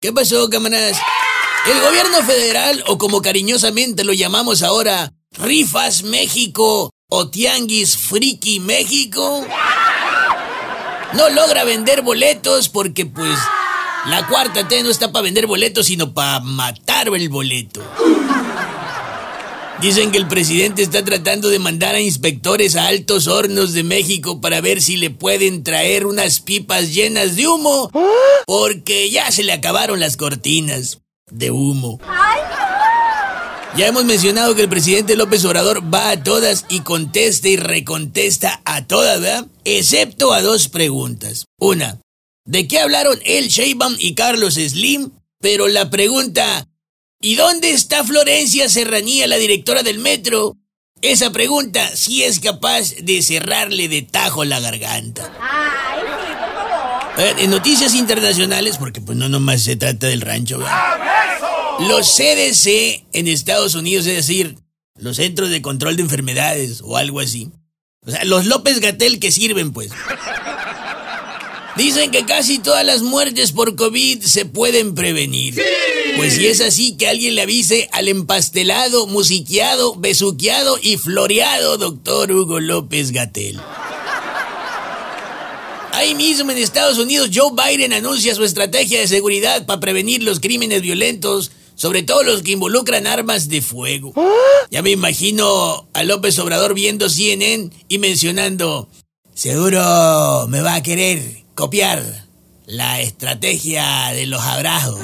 ¿Qué pasó, camaradas? El gobierno federal, o como cariñosamente lo llamamos ahora, Rifas México o Tianguis Friki México, no logra vender boletos porque pues la cuarta T no está para vender boletos, sino para matar el boleto. Dicen que el presidente está tratando de mandar a inspectores a Altos Hornos de México para ver si le pueden traer unas pipas llenas de humo, porque ya se le acabaron las cortinas de humo. Ya hemos mencionado que el presidente López Obrador va a todas y contesta y recontesta a todas, ¿verdad? Excepto a dos preguntas. Una, ¿de qué hablaron él, Sheinbaum y Carlos Slim? Pero la pregunta, ¿Y dónde está Florencia Serranía, la directora del metro? Esa pregunta sí es capaz de cerrarle de tajo la garganta. Ay, sí, por favor. En noticias internacionales, porque pues no nomás se trata del rancho, Los CDC en Estados Unidos, es decir, los Centros de Control de Enfermedades o algo así. O sea, los López Gatel que sirven, pues. Dicen que casi todas las muertes por COVID se pueden prevenir. Pues si es así, que alguien le avise al empastelado, musiqueado, besuqueado y floreado doctor Hugo López Gatel. Ahí mismo en Estados Unidos, Joe Biden anuncia su estrategia de seguridad para prevenir los crímenes violentos, sobre todo los que involucran armas de fuego. Ya me imagino a López Obrador viendo CNN y mencionando, seguro me va a querer copiar la estrategia de los abrazos.